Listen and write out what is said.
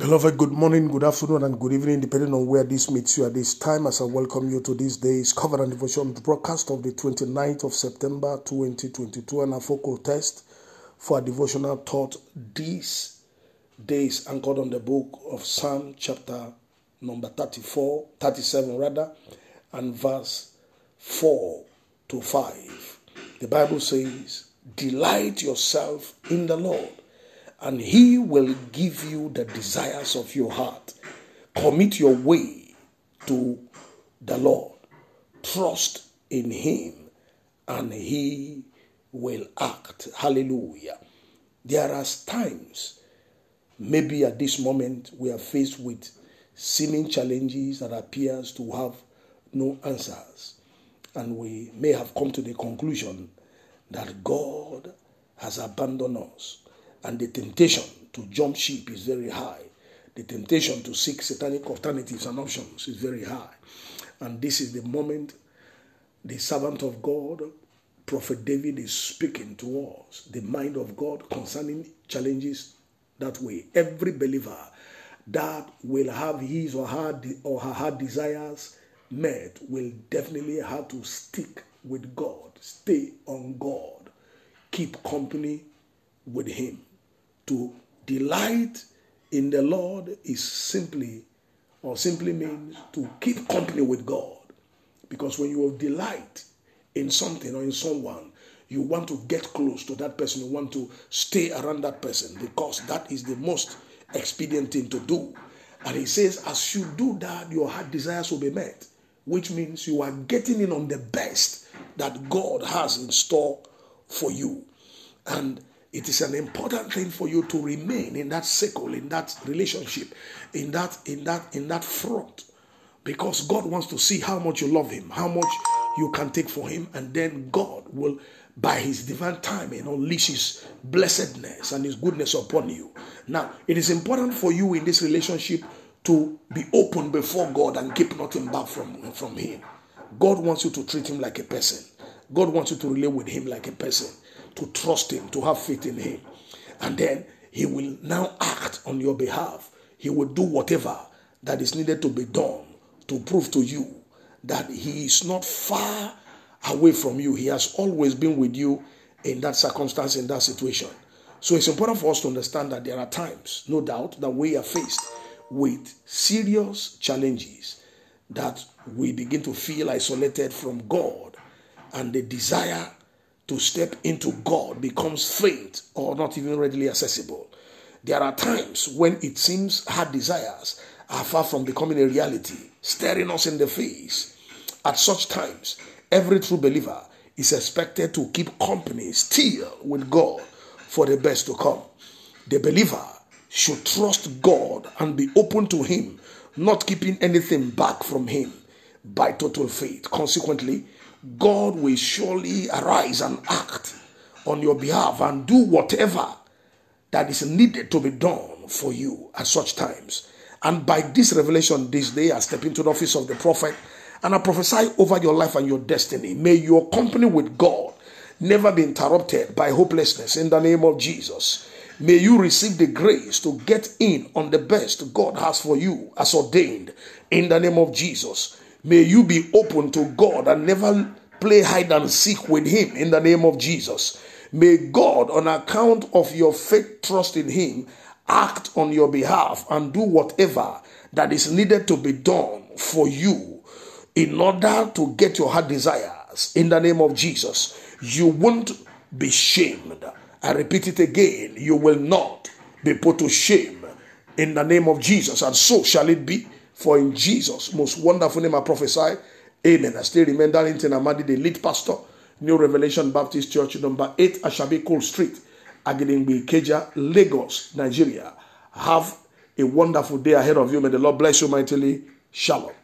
Beloved, good morning, good afternoon, and good evening, depending on where this meets you at this time. As I welcome you to this day's covenant devotion broadcast of the 29th of September 2022, and a focal test for a devotional thought these days anchored on the book of Psalm, chapter number 34, 37 rather, and verse 4 to 5. The Bible says, Delight yourself in the Lord and He will give you the desires of your heart. Commit your way to the Lord. Trust in Him, and He will act. Hallelujah. There are times, maybe at this moment, we are faced with seeming challenges that appears to have no answers. And we may have come to the conclusion that God has abandoned us and the temptation to jump ship is very high. The temptation to seek satanic alternatives and options is very high. And this is the moment the servant of God, Prophet David, is speaking to us the mind of God concerning challenges that way. Every believer that will have his or her or her heart desires met will definitely have to stick with God, stay on God, keep company with Him. To delight in the Lord is simply, or simply means to keep company with God. Because when you delight in something or in someone, you want to get close to that person, you want to stay around that person because that is the most expedient thing to do. And he says, as you do that, your heart desires will be met, which means you are getting in on the best that God has in store for you. And it is an important thing for you to remain in that circle, in that relationship, in that, in that, in that front. Because God wants to see how much you love Him, how much you can take for Him, and then God will, by His divine timing, unleash His blessedness and His goodness upon you. Now, it is important for you in this relationship to be open before God and keep nothing back from, from Him. God wants you to treat Him like a person. God wants you to relate with Him like a person to trust Him, to have faith in Him. And then He will now act on your behalf. He will do whatever that is needed to be done to prove to you that He is not far away from you. He has always been with you in that circumstance, in that situation. So it's important for us to understand that there are times, no doubt, that we are faced with serious challenges that we begin to feel isolated from God and the desire to step into God becomes faint or not even readily accessible. There are times when it seems our desires are far from becoming a reality, staring us in the face. At such times, every true believer is expected to keep company still with God for the best to come. The believer should trust God and be open to Him, not keeping anything back from Him by total faith. Consequently, God will surely arise and act on your behalf and do whatever that is needed to be done for you at such times. And by this revelation this day, I step into the office of the prophet and I prophesy over your life and your destiny. May your company with God never be interrupted by hopelessness in the name of Jesus. May you receive the grace to get in on the best God has for you as ordained in the name of Jesus. May you be open to God and never play hide and seek with Him in the name of Jesus. May God, on account of your faith, trust in Him, act on your behalf and do whatever that is needed to be done for you in order to get your heart desires in the name of Jesus. You won't be shamed. I repeat it again. You will not be put to shame in the name of Jesus. And so shall it be. For in Jesus' most wonderful name I prophesy. Amen. I still remain Darlington Amadi, the lead pastor, New Revelation Baptist Church, number 8 Ashabi Cole Street, Agidingbi, Ikeja, Lagos, Nigeria. Have a wonderful day ahead of you. May the Lord bless you mightily. Shalom.